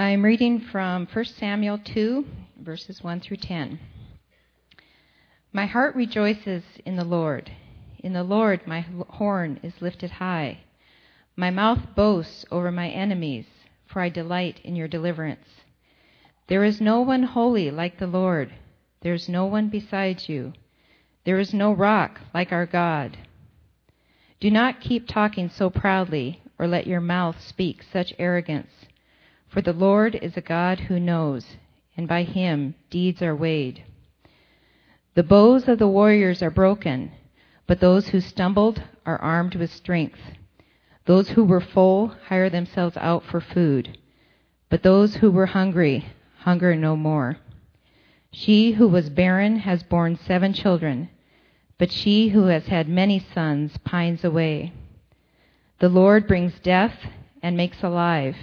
I'm reading from 1 Samuel 2, verses 1 through 10. My heart rejoices in the Lord. In the Lord my horn is lifted high. My mouth boasts over my enemies, for I delight in your deliverance. There is no one holy like the Lord. There is no one besides you. There is no rock like our God. Do not keep talking so proudly, or let your mouth speak such arrogance. For the Lord is a God who knows, and by him deeds are weighed. The bows of the warriors are broken, but those who stumbled are armed with strength. Those who were full hire themselves out for food, but those who were hungry hunger no more. She who was barren has borne seven children but she who has had many sons pines away. The Lord brings death and makes alive.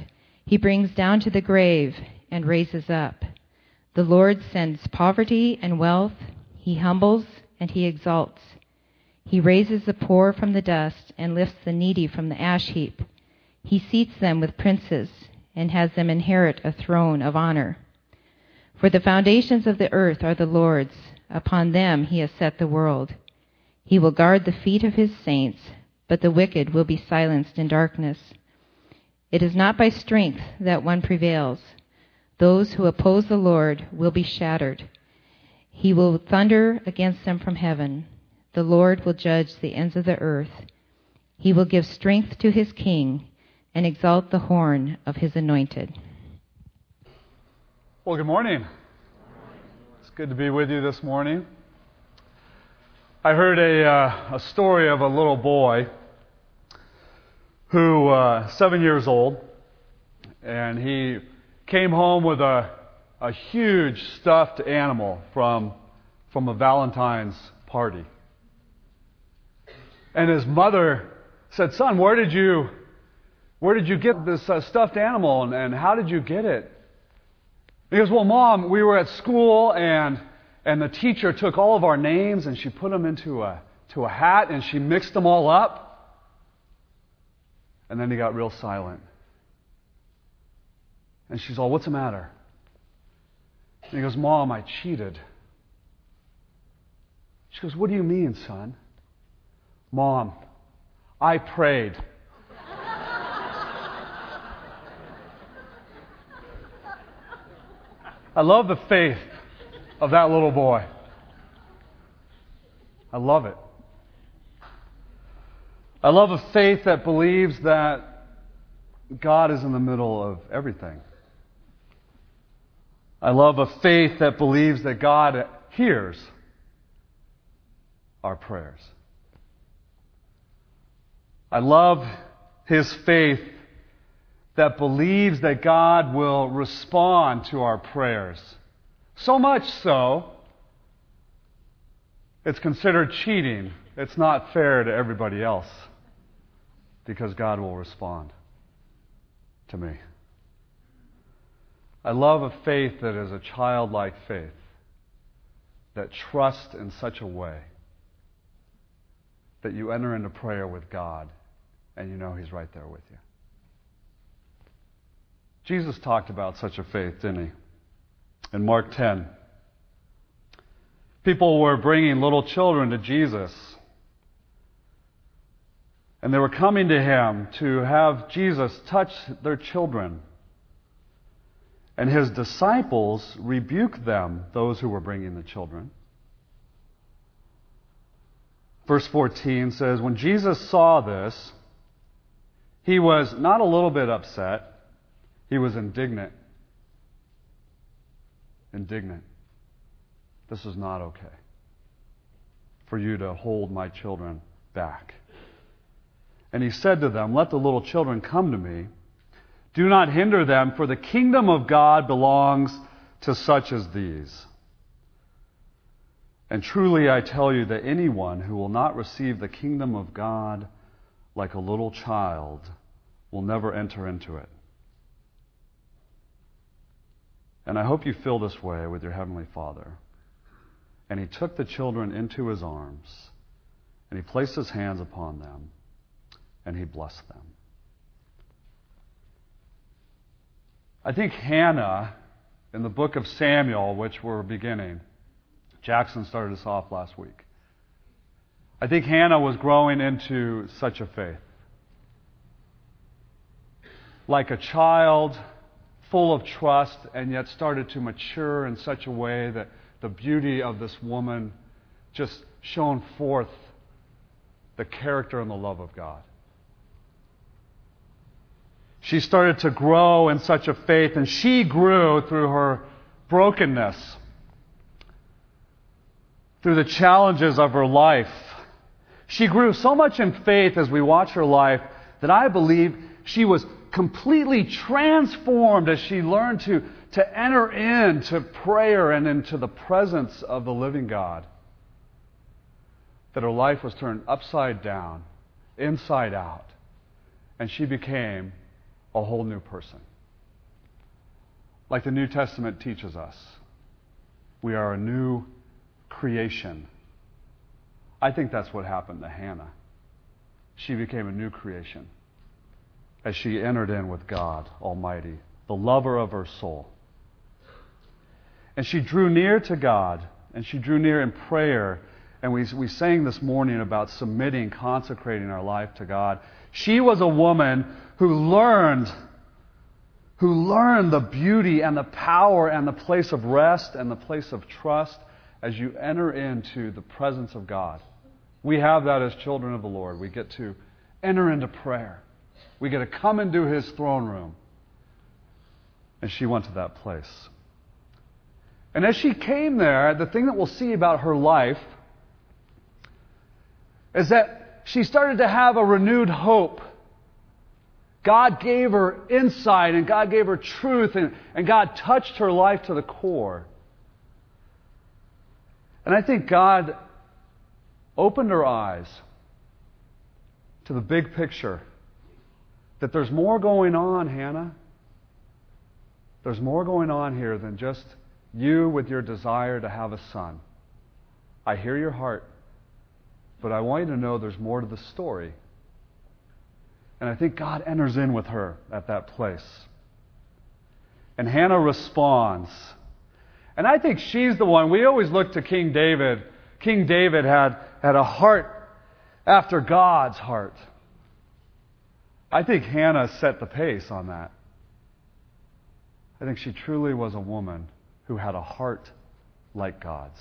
He brings down to the grave and raises up. The Lord sends poverty and wealth. He humbles and he exalts. He raises the poor from the dust and lifts the needy from the ash heap. He seats them with princes and has them inherit a throne of honor. For the foundations of the earth are the Lord's. Upon them he has set the world. He will guard the feet of his saints, but the wicked will be silenced in darkness. It is not by strength that one prevails. Those who oppose the Lord will be shattered. He will thunder against them from heaven. The Lord will judge the ends of the earth. He will give strength to his king and exalt the horn of his anointed. Well, good morning. It's good to be with you this morning. I heard a, uh, a story of a little boy who, uh, seven years old, and he came home with a, a huge stuffed animal from, from a Valentine's party. And his mother said, Son, where did you, where did you get this uh, stuffed animal and, and how did you get it? He goes, Well, Mom, we were at school and and the teacher took all of our names and she put them into a, to a hat and she mixed them all up. And then he got real silent. And she's all, What's the matter? And he goes, Mom, I cheated. She goes, What do you mean, son? Mom, I prayed. I love the faith of that little boy. I love it. I love a faith that believes that God is in the middle of everything. I love a faith that believes that God hears our prayers. I love his faith that believes that God will respond to our prayers. So much so, it's considered cheating. It's not fair to everybody else because God will respond to me. I love a faith that is a childlike faith that trusts in such a way that you enter into prayer with God and you know He's right there with you. Jesus talked about such a faith, didn't he? in Mark 10. People were bringing little children to Jesus. And they were coming to him to have Jesus touch their children. And his disciples rebuked them, those who were bringing the children. Verse 14 says, When Jesus saw this, he was not a little bit upset, he was indignant indignant. This is not okay for you to hold my children back. And he said to them, Let the little children come to me. Do not hinder them, for the kingdom of God belongs to such as these. And truly I tell you that anyone who will not receive the kingdom of God like a little child will never enter into it. And I hope you feel this way with your Heavenly Father. And he took the children into his arms, and he placed his hands upon them, and he blessed them. I think Hannah, in the book of Samuel, which we're beginning, Jackson started us off last week. I think Hannah was growing into such a faith. Like a child full of trust, and yet started to mature in such a way that the beauty of this woman just shone forth the character and the love of God. She started to grow in such a faith, and she grew through her brokenness, through the challenges of her life. She grew so much in faith as we watch her life that I believe she was completely transformed as she learned to, to enter into prayer and into the presence of the living God. That her life was turned upside down, inside out, and she became a whole new person. Like the New Testament teaches us, we are a new creation. I think that's what happened to Hannah. She became a new creation as she entered in with God Almighty, the lover of her soul. And she drew near to God, and she drew near in prayer. And we, we sang this morning about submitting, consecrating our life to God. She was a woman who learned who learned the beauty and the power and the place of rest and the place of trust as you enter into the presence of God. We have that as children of the Lord. We get to enter into prayer. We get to come into his throne room. And she went to that place. And as she came there, the thing that we'll see about her life is that she started to have a renewed hope. God gave her insight and God gave her truth and, and God touched her life to the core. And I think God opened her eyes to the big picture that there's more going on, Hannah. There's more going on here than just you with your desire to have a son. I hear your heart, but I want you to know there's more to the story. And I think God enters in with her at that place. And Hannah responds. And I think she's the one. We always look to King David. King David had, had a heart after God's heart. I think Hannah set the pace on that. I think she truly was a woman who had a heart like God's.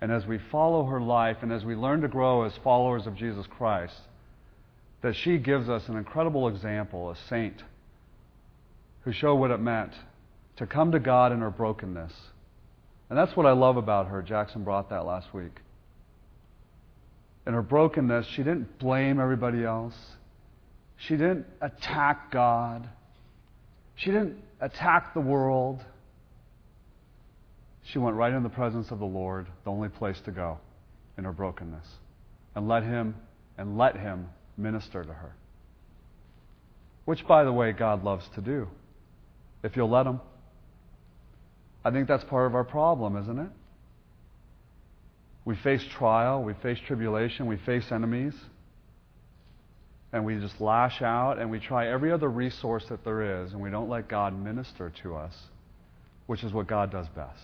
And as we follow her life and as we learn to grow as followers of Jesus Christ, that she gives us an incredible example, a saint, who showed what it meant to come to God in her brokenness. And that's what I love about her. Jackson brought that last week. In her brokenness, she didn't blame everybody else. She didn't attack God. She didn't attack the world. She went right in the presence of the Lord, the only place to go in her brokenness, and let him and let him minister to her. Which by the way God loves to do if you'll let him. I think that's part of our problem, isn't it? We face trial, we face tribulation, we face enemies and we just lash out and we try every other resource that there is and we don't let God minister to us, which is what God does best.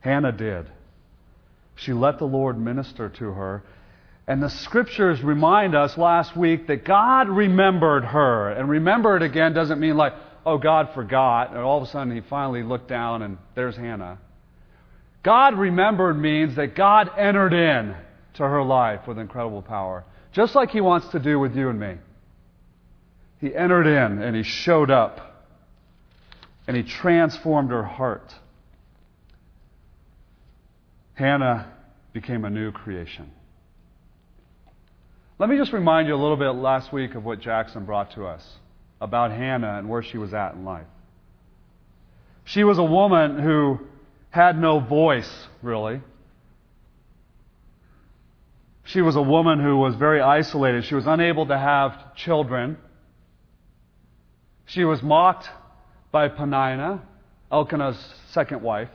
Hannah did. She let the Lord minister to her. And the scriptures remind us last week that God remembered her. And remember it again doesn't mean like, oh, God forgot, and all of a sudden he finally looked down and there's Hannah. God remembered means that God entered in to her life with incredible power. Just like He wants to do with you and me. He entered in and He showed up and He transformed her heart. Hannah became a new creation. Let me just remind you a little bit last week of what Jackson brought to us about Hannah and where she was at in life. She was a woman who had no voice, really. She was a woman who was very isolated. She was unable to have children. She was mocked by Peninnah, Elkanah's second wife.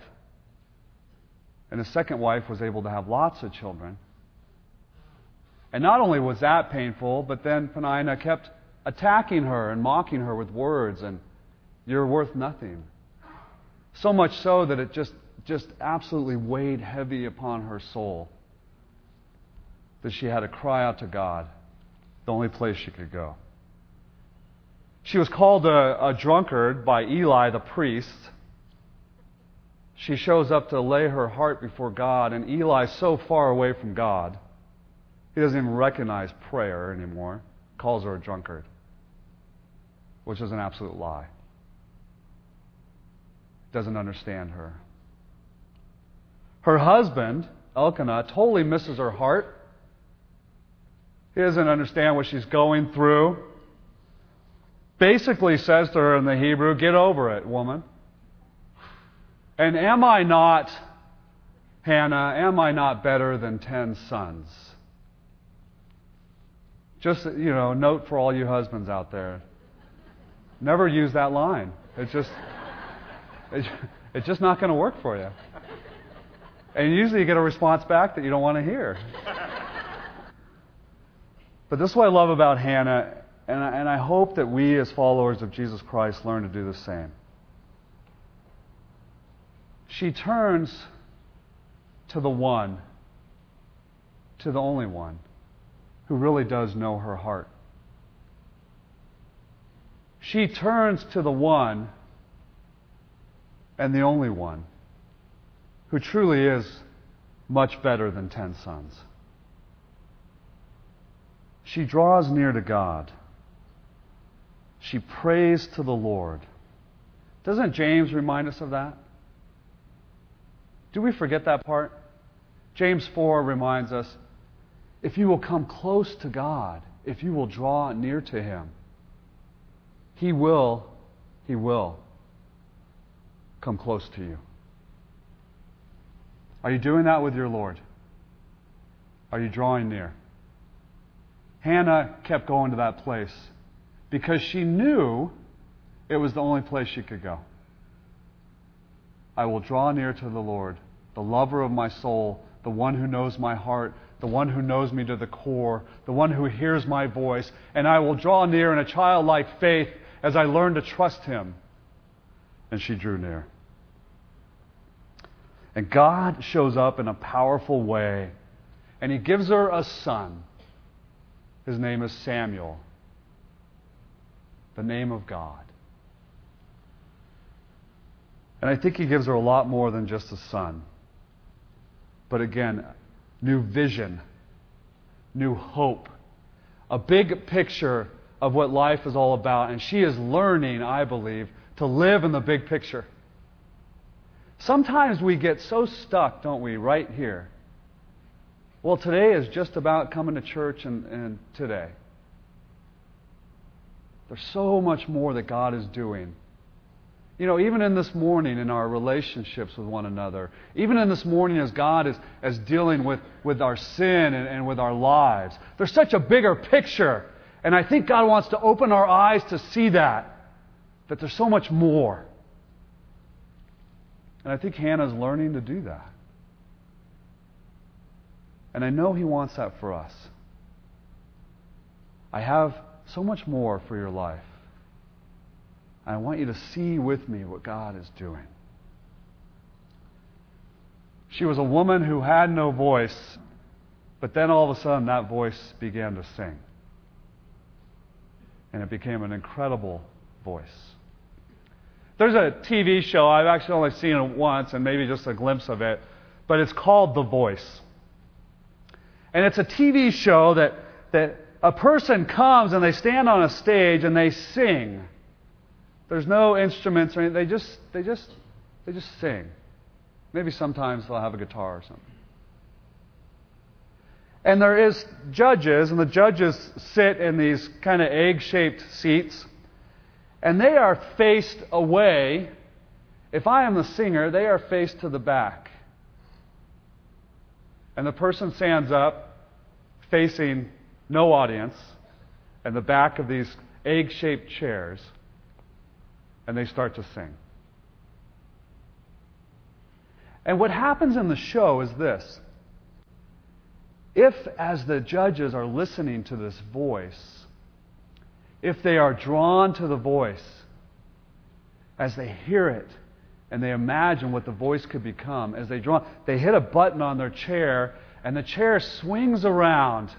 And his second wife was able to have lots of children. And not only was that painful, but then Peninnah kept attacking her and mocking her with words, and you're worth nothing. So much so that it just, just absolutely weighed heavy upon her soul that she had to cry out to God, the only place she could go. She was called a, a drunkard by Eli the priest. She shows up to lay her heart before God, and Eli's so far away from God, he doesn't even recognize prayer anymore, calls her a drunkard, which is an absolute lie. Doesn't understand her. Her husband, Elkanah, totally misses her heart. He doesn't understand what she's going through. Basically says to her in the Hebrew, Get over it, woman. And am I not, Hannah, am I not better than ten sons? Just, you know, note for all you husbands out there. Never use that line. It's just, it's just not going to work for you. And usually you get a response back that you don't want to hear. But this is what I love about Hannah, and I, and I hope that we as followers of Jesus Christ learn to do the same. She turns to the one, to the only one, who really does know her heart. She turns to the one and the only one who truly is much better than ten sons. She draws near to God. She prays to the Lord. Doesn't James remind us of that? Do we forget that part? James 4 reminds us if you will come close to God, if you will draw near to Him, He will, He will come close to you. Are you doing that with your Lord? Are you drawing near? Hannah kept going to that place because she knew it was the only place she could go. I will draw near to the Lord, the lover of my soul, the one who knows my heart, the one who knows me to the core, the one who hears my voice, and I will draw near in a childlike faith as I learn to trust him. And she drew near. And God shows up in a powerful way, and he gives her a son. His name is Samuel, the name of God. And I think he gives her a lot more than just a son. But again, new vision, new hope, a big picture of what life is all about. And she is learning, I believe, to live in the big picture. Sometimes we get so stuck, don't we, right here well, today is just about coming to church and, and today. There's so much more that God is doing. You know, even in this morning in our relationships with one another, even in this morning as God is as dealing with, with our sin and, and with our lives, there's such a bigger picture. And I think God wants to open our eyes to see that, that there's so much more. And I think Hannah's learning to do that. And I know He wants that for us. I have so much more for your life. I want you to see with me what God is doing. She was a woman who had no voice, but then all of a sudden that voice began to sing. And it became an incredible voice. There's a TV show, I've actually only seen it once and maybe just a glimpse of it, but it's called The Voice. And it's a TV show that, that a person comes and they stand on a stage and they sing. There's no instruments or anything. They just, they just, they just sing. Maybe sometimes they'll have a guitar or something. And there is judges, and the judges sit in these kind of egg-shaped seats, and they are faced away. If I am the singer, they are faced to the back. And the person stands up, facing no audience, and the back of these egg shaped chairs, and they start to sing. And what happens in the show is this. If, as the judges are listening to this voice, if they are drawn to the voice, as they hear it and they imagine what the voice could become, as they draw, they hit a button on their chair and the chair swings around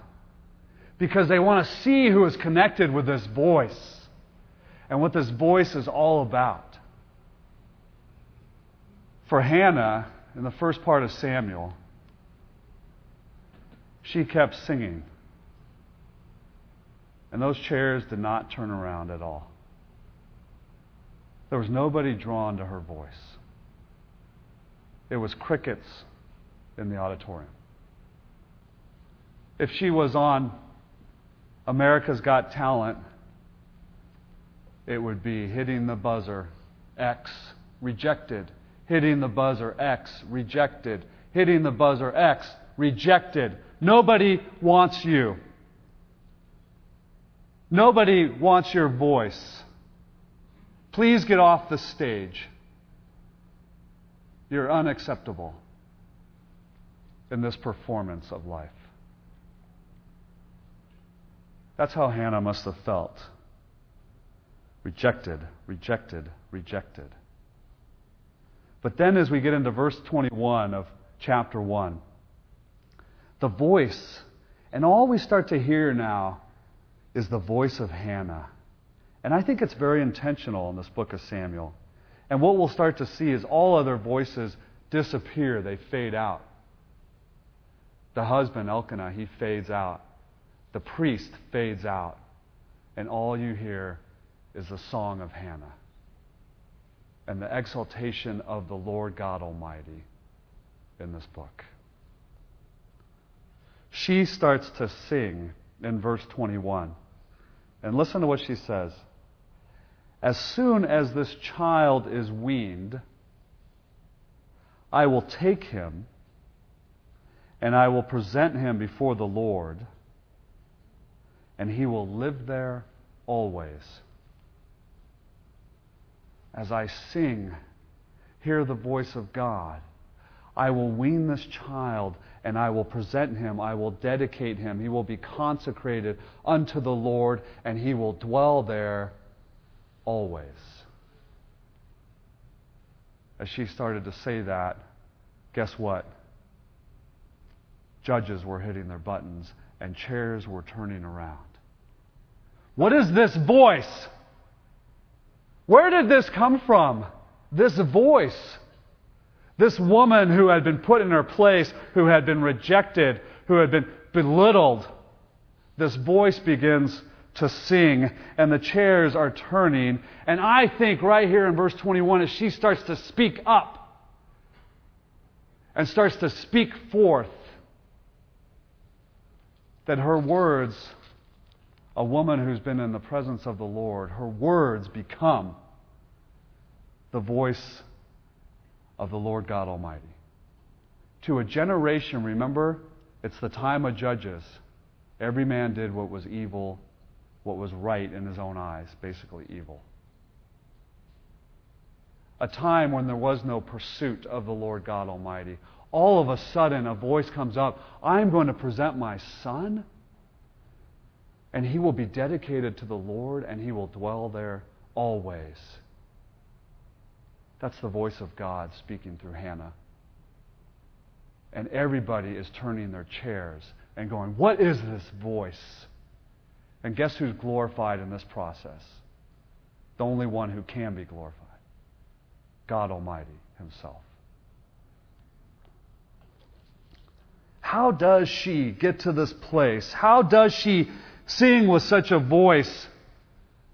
because they want to see who is connected with this voice and what this voice is all about. For Hannah, in the first part of Samuel, she kept singing. And those chairs did not turn around at all. There was nobody drawn to her voice. It was crickets in the auditorium. If she was on America's Got Talent, it would be hitting the buzzer, X, rejected. Hitting the buzzer, X, rejected. Hitting the buzzer, X, rejected. Nobody wants you. Nobody wants your voice. Please get off the stage. You're unacceptable in this performance of life. That's how Hannah must have felt. Rejected, rejected, rejected. But then, as we get into verse 21 of chapter 1, the voice, and all we start to hear now is the voice of Hannah. And I think it's very intentional in this book of Samuel. And what we'll start to see is all other voices disappear, they fade out. The husband, Elkanah, he fades out. The priest fades out. And all you hear is the song of Hannah and the exaltation of the Lord God Almighty in this book. She starts to sing in verse 21. And listen to what she says. As soon as this child is weaned, I will take him and I will present him before the Lord, and he will live there always. As I sing, hear the voice of God. I will wean this child and I will present him. I will dedicate him. He will be consecrated unto the Lord and he will dwell there always. As she started to say that, guess what? Judges were hitting their buttons and chairs were turning around. What is this voice? Where did this come from? This voice. This woman who had been put in her place, who had been rejected, who had been belittled. This voice begins to sing, and the chairs are turning. And I think right here in verse 21, as she starts to speak up and starts to speak forth, that her words, a woman who's been in the presence of the Lord, her words become the voice of the Lord God Almighty. To a generation, remember, it's the time of judges. Every man did what was evil what was right in his own eyes, basically evil. A time when there was no pursuit of the Lord God Almighty. All of a sudden, a voice comes up I'm going to present my son, and he will be dedicated to the Lord, and he will dwell there always. That's the voice of God speaking through Hannah. And everybody is turning their chairs and going, What is this voice? And guess who's glorified in this process? The only one who can be glorified God Almighty Himself. How does she get to this place? How does she sing with such a voice?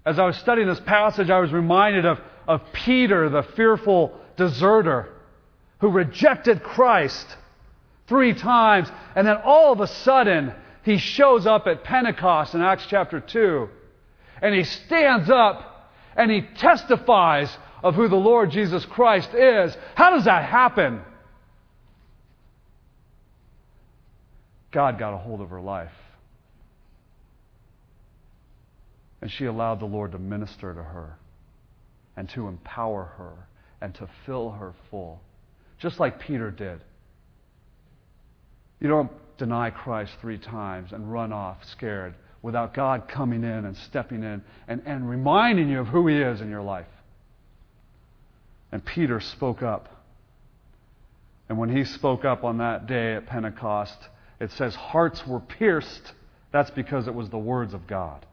As I was studying this passage, I was reminded of, of Peter, the fearful deserter, who rejected Christ three times, and then all of a sudden, he shows up at Pentecost in Acts chapter 2. And he stands up and he testifies of who the Lord Jesus Christ is. How does that happen? God got a hold of her life. And she allowed the Lord to minister to her and to empower her and to fill her full, just like Peter did. You don't deny Christ three times and run off scared. without God coming in and stepping in and, and reminding you of who He is in your life. And Peter spoke up. And when he spoke up on that day at Pentecost, it says hearts were pierced. That's because it was the words of God.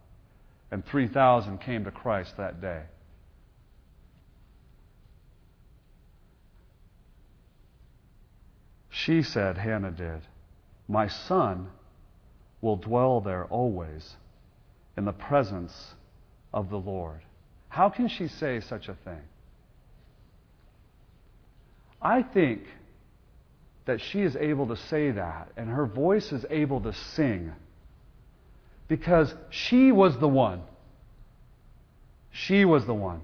And 3,000 came to Christ that day. She said, Hannah did, My son will dwell there always in the presence of the Lord. How can she say such a thing? I think that she is able to say that and her voice is able to sing because she was the one. She was the one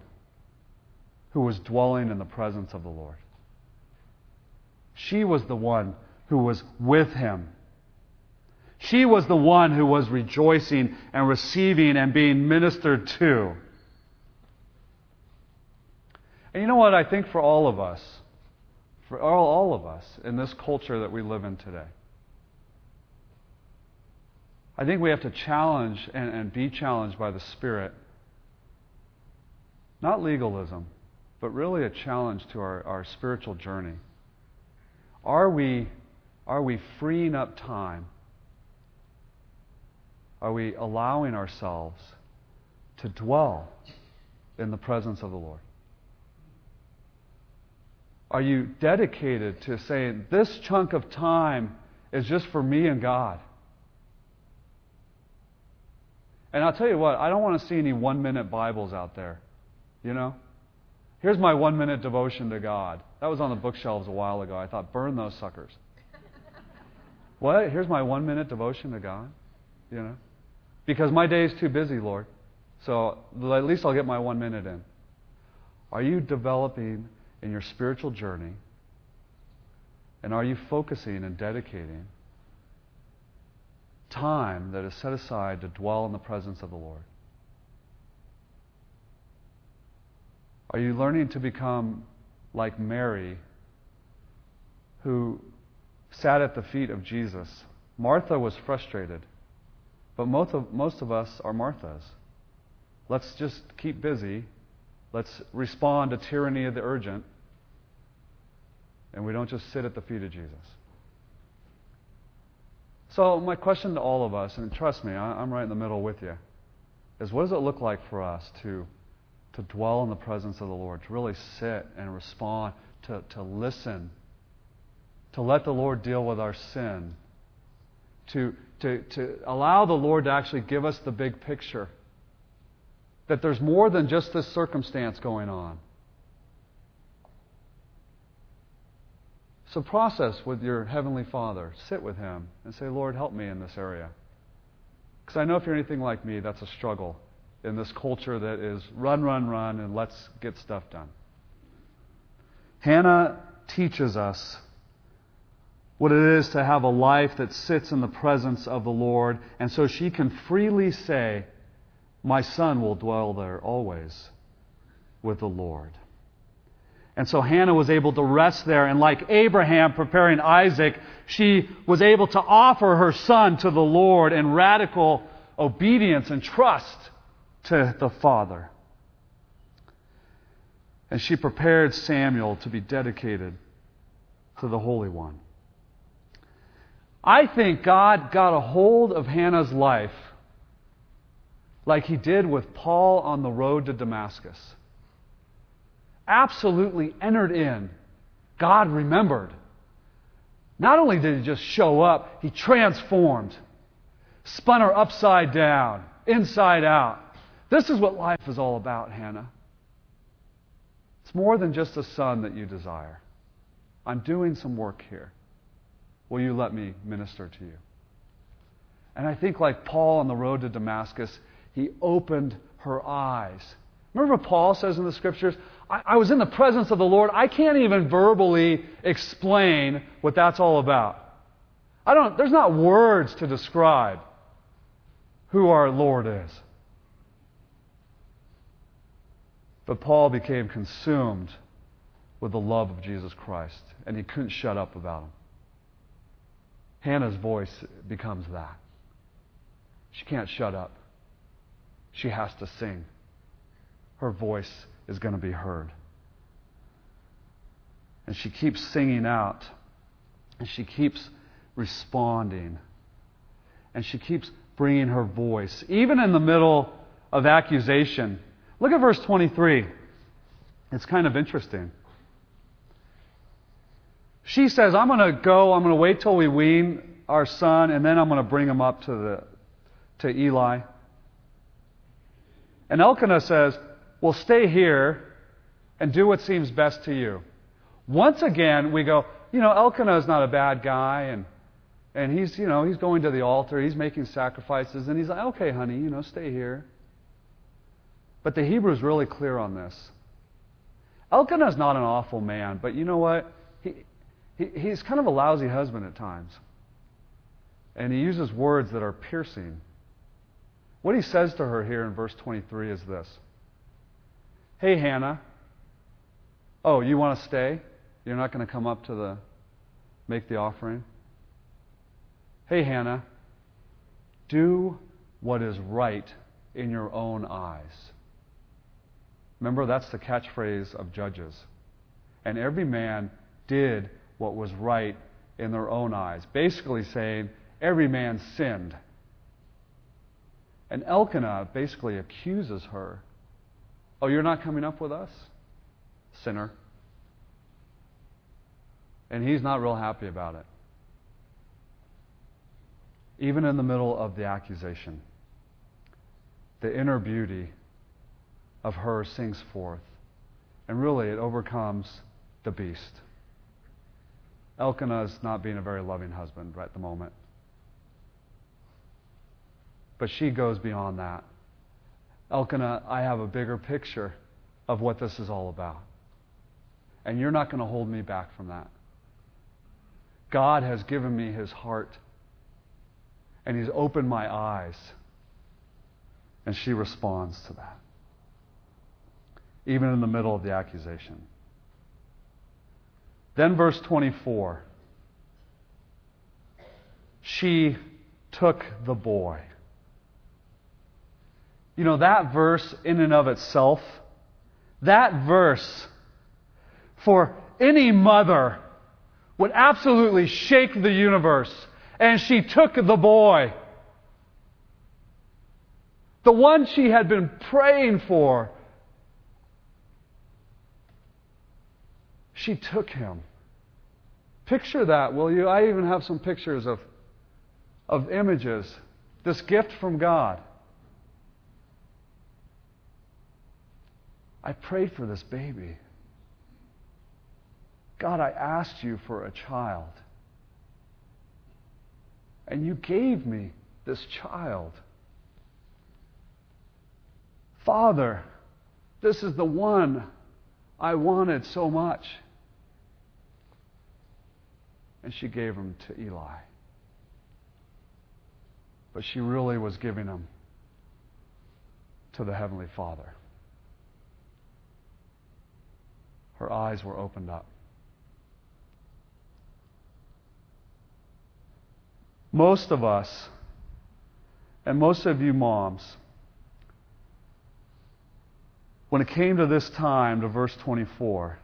who was dwelling in the presence of the Lord. She was the one who was with him. She was the one who was rejoicing and receiving and being ministered to. And you know what? I think for all of us, for all, all of us in this culture that we live in today, I think we have to challenge and, and be challenged by the Spirit. Not legalism, but really a challenge to our, our spiritual journey. Are we, are we freeing up time? Are we allowing ourselves to dwell in the presence of the Lord? Are you dedicated to saying, this chunk of time is just for me and God? And I'll tell you what, I don't want to see any one minute Bibles out there. You know? Here's my one minute devotion to God. That was on the bookshelves a while ago. I thought, burn those suckers. what? Here's my one minute devotion to God? You know? Because my day is too busy, Lord. So at least I'll get my one minute in. Are you developing in your spiritual journey? And are you focusing and dedicating time that is set aside to dwell in the presence of the Lord? Are you learning to become like Mary, who sat at the feet of Jesus? Martha was frustrated, but most of, most of us are Marthas. Let's just keep busy. Let's respond to tyranny of the urgent. And we don't just sit at the feet of Jesus. So, my question to all of us, and trust me, I'm right in the middle with you, is what does it look like for us to to dwell in the presence of the Lord, to really sit and respond, to, to listen, to let the Lord deal with our sin, to, to, to allow the Lord to actually give us the big picture. That there's more than just this circumstance going on. So, process with your Heavenly Father. Sit with Him and say, Lord, help me in this area. Because I know if you're anything like me, that's a struggle in this culture that is run, run, run, and let's get stuff done. Hannah teaches us what it is to have a life that sits in the presence of the Lord, and so she can freely say, My son will dwell there always with the Lord. And so Hannah was able to rest there, and like Abraham preparing Isaac, she was able to offer her son to the Lord in radical obedience and trust to the Father. And she prepared Samuel to be dedicated to the Holy One. I think God got a hold of Hannah's life like he did with Paul on the road to Damascus. Absolutely entered in. God remembered. Not only did he just show up, he transformed, spun her upside down, inside out. This is what life is all about, Hannah. It's more than just a son that you desire. I'm doing some work here. Will you let me minister to you? And I think, like Paul on the road to Damascus, he opened her eyes. Remember, Paul says in the scriptures, I, I was in the presence of the Lord. I can't even verbally explain what that's all about. I don't, there's not words to describe who our Lord is. But Paul became consumed with the love of Jesus Christ, and he couldn't shut up about him. Hannah's voice becomes that. She can't shut up. She has to sing. Her voice is going to be heard. And she keeps singing out. And she keeps responding. And she keeps bringing her voice, even in the middle of accusation. Look at verse 23. It's kind of interesting. She says, I'm going to go, I'm going to wait till we wean our son, and then I'm going to bring him up to, the, to Eli. And Elkanah says, Well, stay here and do what seems best to you. Once again, we go, you know, Elkanah is not a bad guy, and, and he's, you know, he's going to the altar, he's making sacrifices, and he's like, okay, honey, you know, stay here. But the Hebrew is really clear on this. Elkanah is not an awful man, but you know what? He, he, he's kind of a lousy husband at times. And he uses words that are piercing. What he says to her here in verse 23 is this Hey, Hannah. Oh, you want to stay? You're not going to come up to the make the offering? Hey, Hannah. Do what is right in your own eyes. Remember, that's the catchphrase of Judges. And every man did what was right in their own eyes. Basically saying, every man sinned. And Elkanah basically accuses her Oh, you're not coming up with us? Sinner. And he's not real happy about it. Even in the middle of the accusation, the inner beauty of her sings forth. And really, it overcomes the beast. Elkanah is not being a very loving husband right at the moment. But she goes beyond that. Elkanah, I have a bigger picture of what this is all about. And you're not going to hold me back from that. God has given me his heart, and he's opened my eyes. And she responds to that, even in the middle of the accusation. Then, verse 24 she took the boy. You know, that verse, in and of itself, that verse for any mother would absolutely shake the universe. And she took the boy. The one she had been praying for. She took him. Picture that, will you? I even have some pictures of, of images. This gift from God. I prayed for this baby. God, I asked you for a child. And you gave me this child. Father, this is the one I wanted so much. And she gave him to Eli. But she really was giving him to the Heavenly Father. Her eyes were opened up. Most of us, and most of you moms, when it came to this time, to verse 24,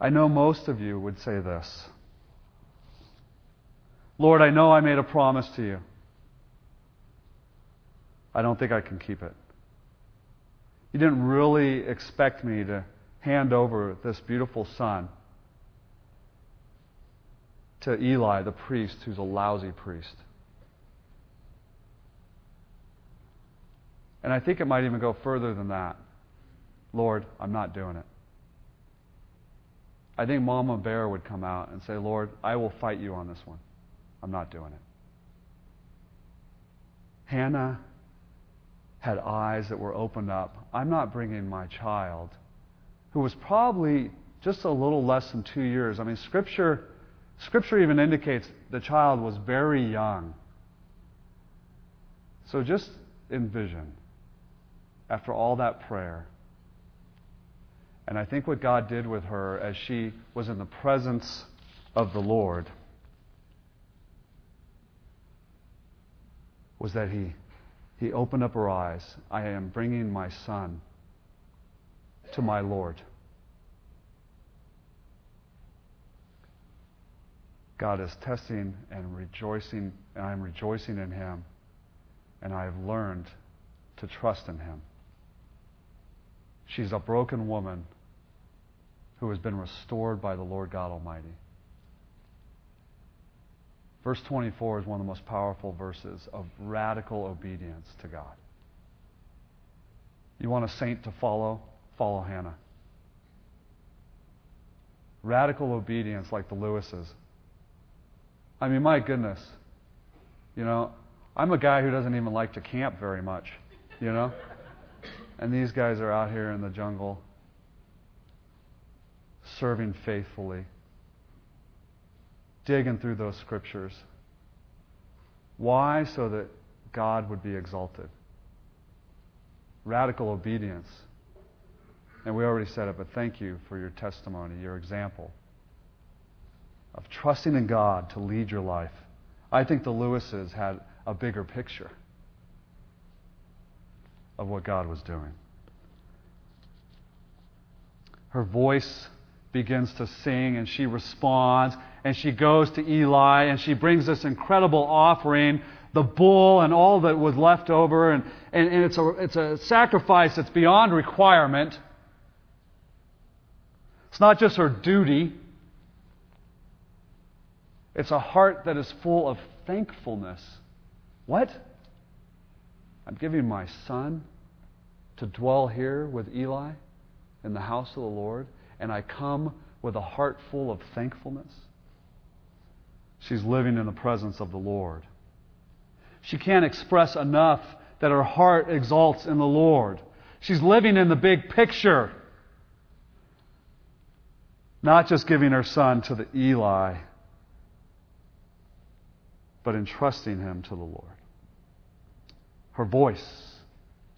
I know most of you would say this Lord, I know I made a promise to you. I don't think I can keep it. You didn't really expect me to hand over this beautiful son to Eli, the priest, who's a lousy priest. And I think it might even go further than that. Lord, I'm not doing it. I think Mama Bear would come out and say, Lord, I will fight you on this one. I'm not doing it. Hannah had eyes that were opened up. I'm not bringing my child, who was probably just a little less than two years. I mean, Scripture, Scripture even indicates the child was very young. So just envision, after all that prayer, and I think what God did with her as she was in the presence of the Lord. was that he, he opened up her eyes. I am bringing my son to my Lord. God is testing and rejoicing, and I'm rejoicing in him, and I have learned to trust in him. She's a broken woman who has been restored by the Lord God Almighty. Verse 24 is one of the most powerful verses of radical obedience to God. You want a saint to follow? Follow Hannah. Radical obedience like the Lewises. I mean, my goodness. You know, I'm a guy who doesn't even like to camp very much, you know? And these guys are out here in the jungle serving faithfully digging through those scriptures. Why? So that God would be exalted. Radical obedience. And we already said it, but thank you for your testimony, your example of trusting in God to lead your life. I think the Lewises had a bigger picture of what God was doing. Her voice begins to sing and she responds and she goes to Eli and she brings this incredible offering, the bull and all that was left over, and, and, and it's, a, it's a sacrifice that's beyond requirement. It's not just her duty, it's a heart that is full of thankfulness. What? I'm giving my son to dwell here with Eli in the house of the Lord, and I come with a heart full of thankfulness. She's living in the presence of the Lord. She can't express enough that her heart exalts in the Lord. She's living in the big picture, not just giving her son to the Eli, but entrusting him to the Lord. Her voice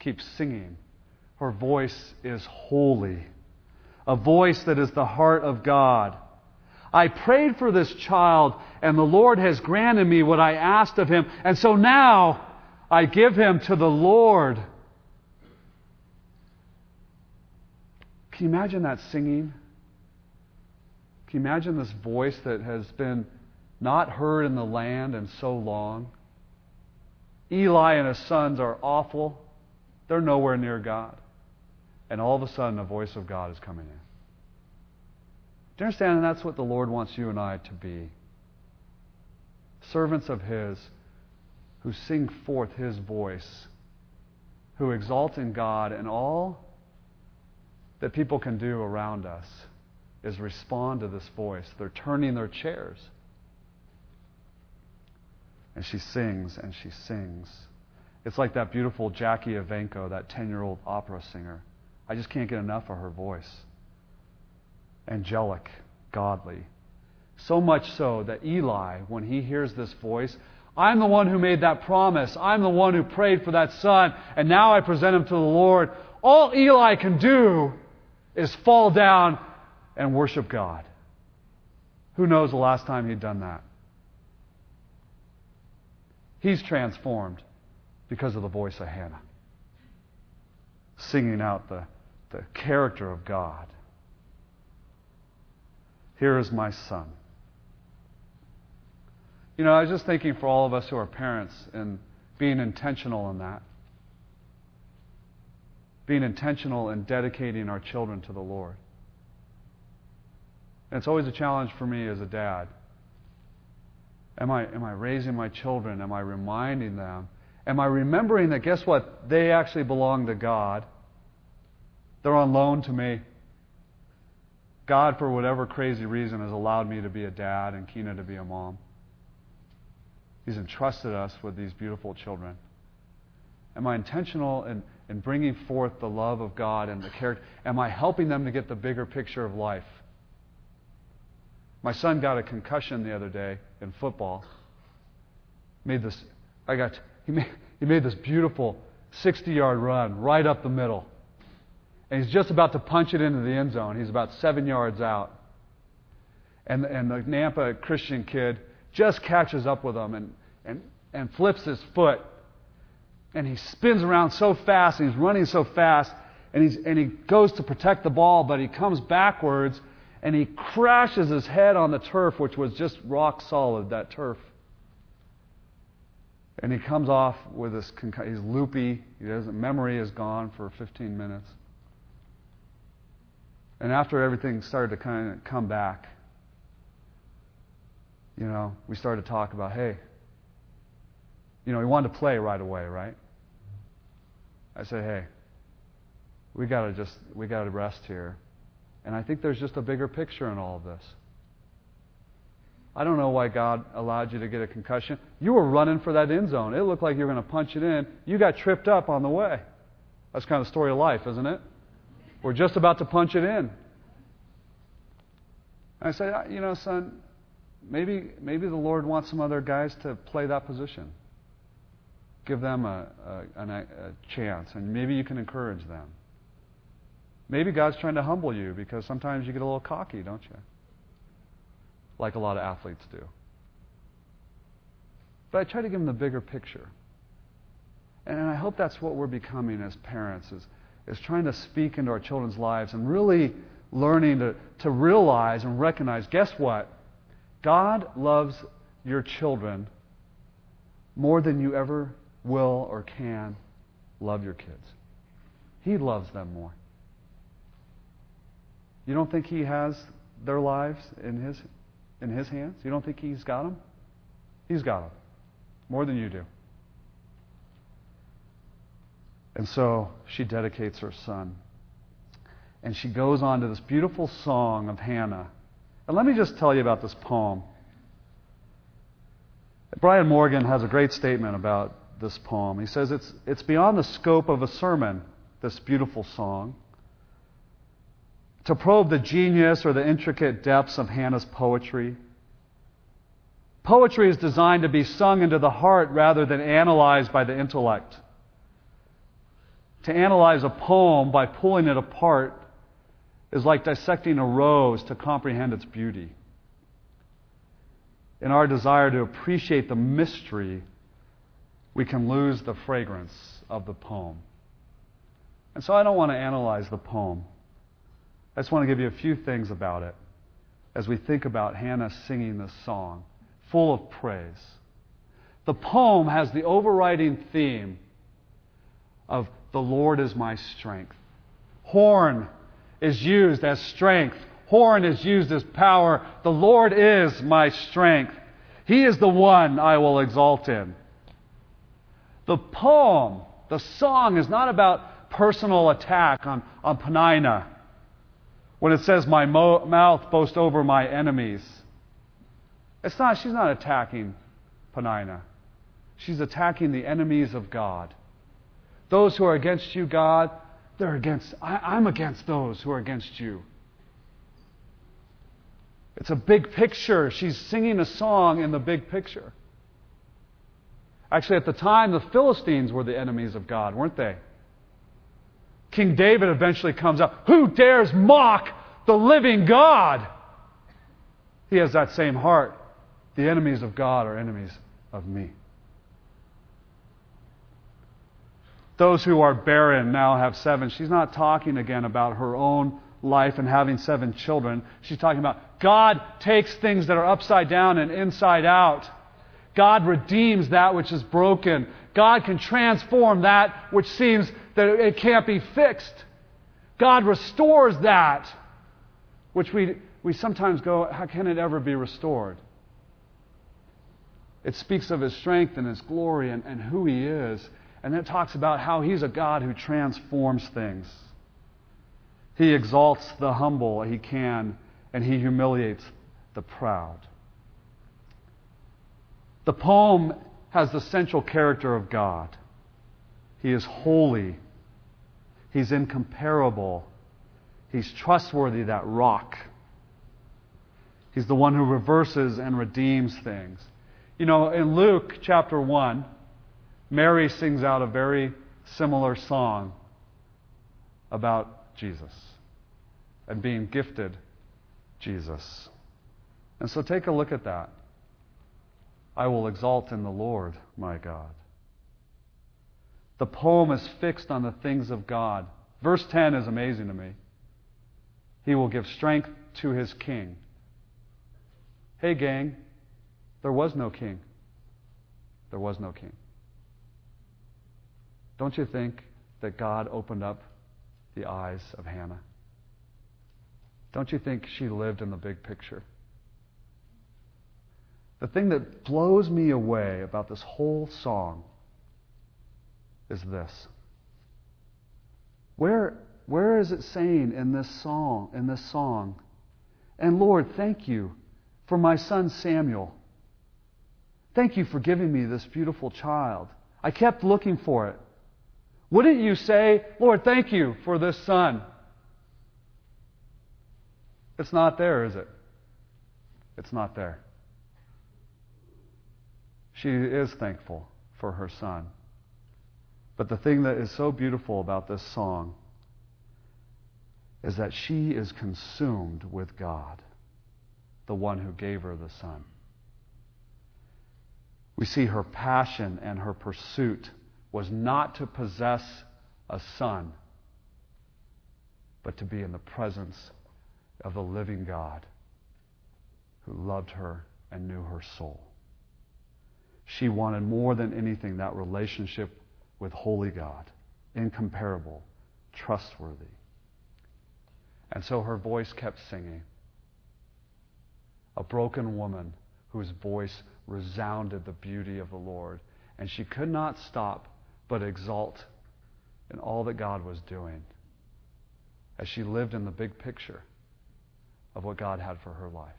keeps singing. Her voice is holy, a voice that is the heart of God. I prayed for this child, and the Lord has granted me what I asked of him. And so now I give him to the Lord. Can you imagine that singing? Can you imagine this voice that has been not heard in the land in so long? Eli and his sons are awful. They're nowhere near God. And all of a sudden, the voice of God is coming in. Do you understand? And that's what the Lord wants you and I to be servants of His who sing forth His voice, who exalt in God, and all that people can do around us is respond to this voice. They're turning their chairs. And she sings and she sings. It's like that beautiful Jackie Evancho, that 10 year old opera singer. I just can't get enough of her voice angelic, godly. So much so that Eli, when he hears this voice, I'm the one who made that promise. I'm the one who prayed for that son, and now I present him to the Lord. All Eli can do is fall down and worship God. Who knows the last time he'd done that? He's transformed because of the voice of Hannah, singing out the, the character of God. Here is my son. You know, I was just thinking for all of us who are parents and being intentional in that. Being intentional in dedicating our children to the Lord. And it's always a challenge for me as a dad. Am I, am I raising my children? Am I reminding them? Am I remembering that, guess what? They actually belong to God. They're on loan to me. God, for whatever crazy reason, has allowed me to be a dad and Kina to be a mom. He's entrusted us with these beautiful children. Am I intentional in, in bringing forth the love of God and the character? Am I helping them to get the bigger picture of life? My son got a concussion the other day in football. Made this, I got, he made, he made this beautiful 60 yard run right up the middle. And he's just about to punch it into the end zone. He's about seven yards out. And, and the Nampa Christian kid just catches up with him and, and, and flips his foot and he spins around so fast and he's running so fast and, he's, and he goes to protect the ball, but he comes backwards and he crashes his head on the turf, which was just rock solid, that turf. And he comes off with this, he's loopy, he doesn't, memory is gone for 15 minutes. And after everything started to kind of come back, you know, we started to talk about, hey, you know, he wanted to play right away, right? I said, hey, we got to just, we got to rest here. And I think there's just a bigger picture in all of this. I don't know why God allowed you to get a concussion. You were running for that end zone. It looked like you were going to punch it in. You got tripped up on the way. That's kind of the story of life, isn't it? We're just about to punch it in. I say, you know, son, maybe maybe the Lord wants some other guys to play that position. Give them a, a, a, chance, and maybe you can encourage them. Maybe God's trying to humble you because sometimes you get a little cocky, don't you? Like a lot of athletes do. But I try to give them the bigger picture. And I hope that's what we're becoming as parents is, is trying to speak into our children's lives and really learning to, to realize and recognize guess what? God loves your children more than you ever will or can love your kids. He loves them more. You don't think He has their lives in His, in his hands? You don't think He's got them? He's got them. More than you do. And so she dedicates her son. And she goes on to this beautiful song of Hannah. And let me just tell you about this poem. Brian Morgan has a great statement about this poem. He says it's, it's beyond the scope of a sermon, this beautiful song to probe the genius or the intricate depths of Hannah's poetry. Poetry is designed to be sung into the heart rather than analyzed by the intellect. To analyze a poem by pulling it apart is like dissecting a rose to comprehend its beauty. In our desire to appreciate the mystery, we can lose the fragrance of the poem. And so I don't want to analyze the poem. I just want to give you a few things about it as we think about Hannah singing this song, full of praise. The poem has the overriding theme of the Lord is my strength. Horn is used as strength. Horn is used as power. The Lord is my strength. He is the one I will exalt in. The poem, the song, is not about personal attack on, on Peninnah when it says, My mo- mouth boasts over my enemies, it's not, she's not attacking Peninnah. She's attacking the enemies of God. Those who are against you, God, they're against, I, I'm against those who are against you. It's a big picture. She's singing a song in the big picture. Actually, at the time, the Philistines were the enemies of God, weren't they? King David eventually comes up. Who dares mock the living God? He has that same heart. The enemies of God are enemies of me. Those who are barren now have seven. She's not talking again about her own life and having seven children. She's talking about God takes things that are upside down and inside out. God redeems that which is broken. God can transform that which seems that it can't be fixed. God restores that, which we, we sometimes go, how can it ever be restored? It speaks of his strength and his glory and, and who he is. And it talks about how he's a God who transforms things. He exalts the humble, he can, and he humiliates the proud. The poem has the central character of God. He is holy He's incomparable. He's trustworthy, that rock. He's the one who reverses and redeems things. You know, in Luke chapter 1, Mary sings out a very similar song about Jesus and being gifted Jesus. And so take a look at that. I will exalt in the Lord my God. The poem is fixed on the things of God. Verse 10 is amazing to me. He will give strength to his king. Hey, gang, there was no king. There was no king. Don't you think that God opened up the eyes of Hannah? Don't you think she lived in the big picture? The thing that blows me away about this whole song is this. Where, where is it saying in this song, in this song, and Lord, thank you for my son Samuel. Thank you for giving me this beautiful child. I kept looking for it. Wouldn't you say, Lord, thank you for this son? It's not there, is it? It's not there. She is thankful for her son. But the thing that is so beautiful about this song is that she is consumed with God, the one who gave her the son. We see her passion and her pursuit was not to possess a son, but to be in the presence of the living God who loved her and knew her soul. She wanted more than anything that relationship with holy God, incomparable, trustworthy. And so her voice kept singing. A broken woman whose voice resounded the beauty of the Lord. And she could not stop but exult in all that God was doing as she lived in the big picture of what God had for her life.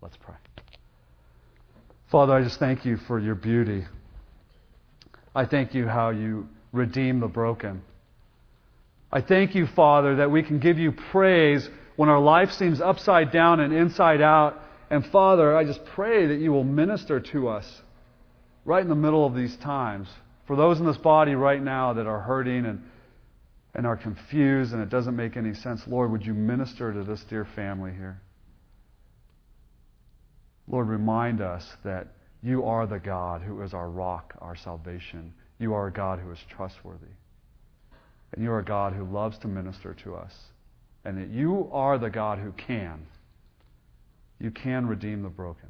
Let's pray. Father, I just thank you for your beauty. I thank you how you redeem the broken. I thank you, Father, that we can give you praise when our life seems upside down and inside out. And Father, I just pray that you will minister to us right in the middle of these times. For those in this body right now that are hurting and, and are confused and it doesn't make any sense, Lord, would you minister to this dear family here? Lord, remind us that you are the God who is our rock, our salvation. You are a God who is trustworthy. And you are a God who loves to minister to us. And that you are the God who can. You can redeem the broken.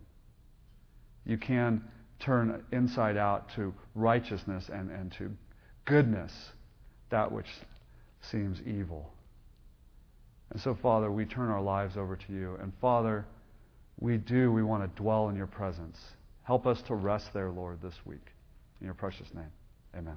You can turn inside out to righteousness and, and to goodness that which seems evil. And so, Father, we turn our lives over to you. And, Father, we do, we want to dwell in your presence. Help us to rest there, Lord, this week. In your precious name, amen.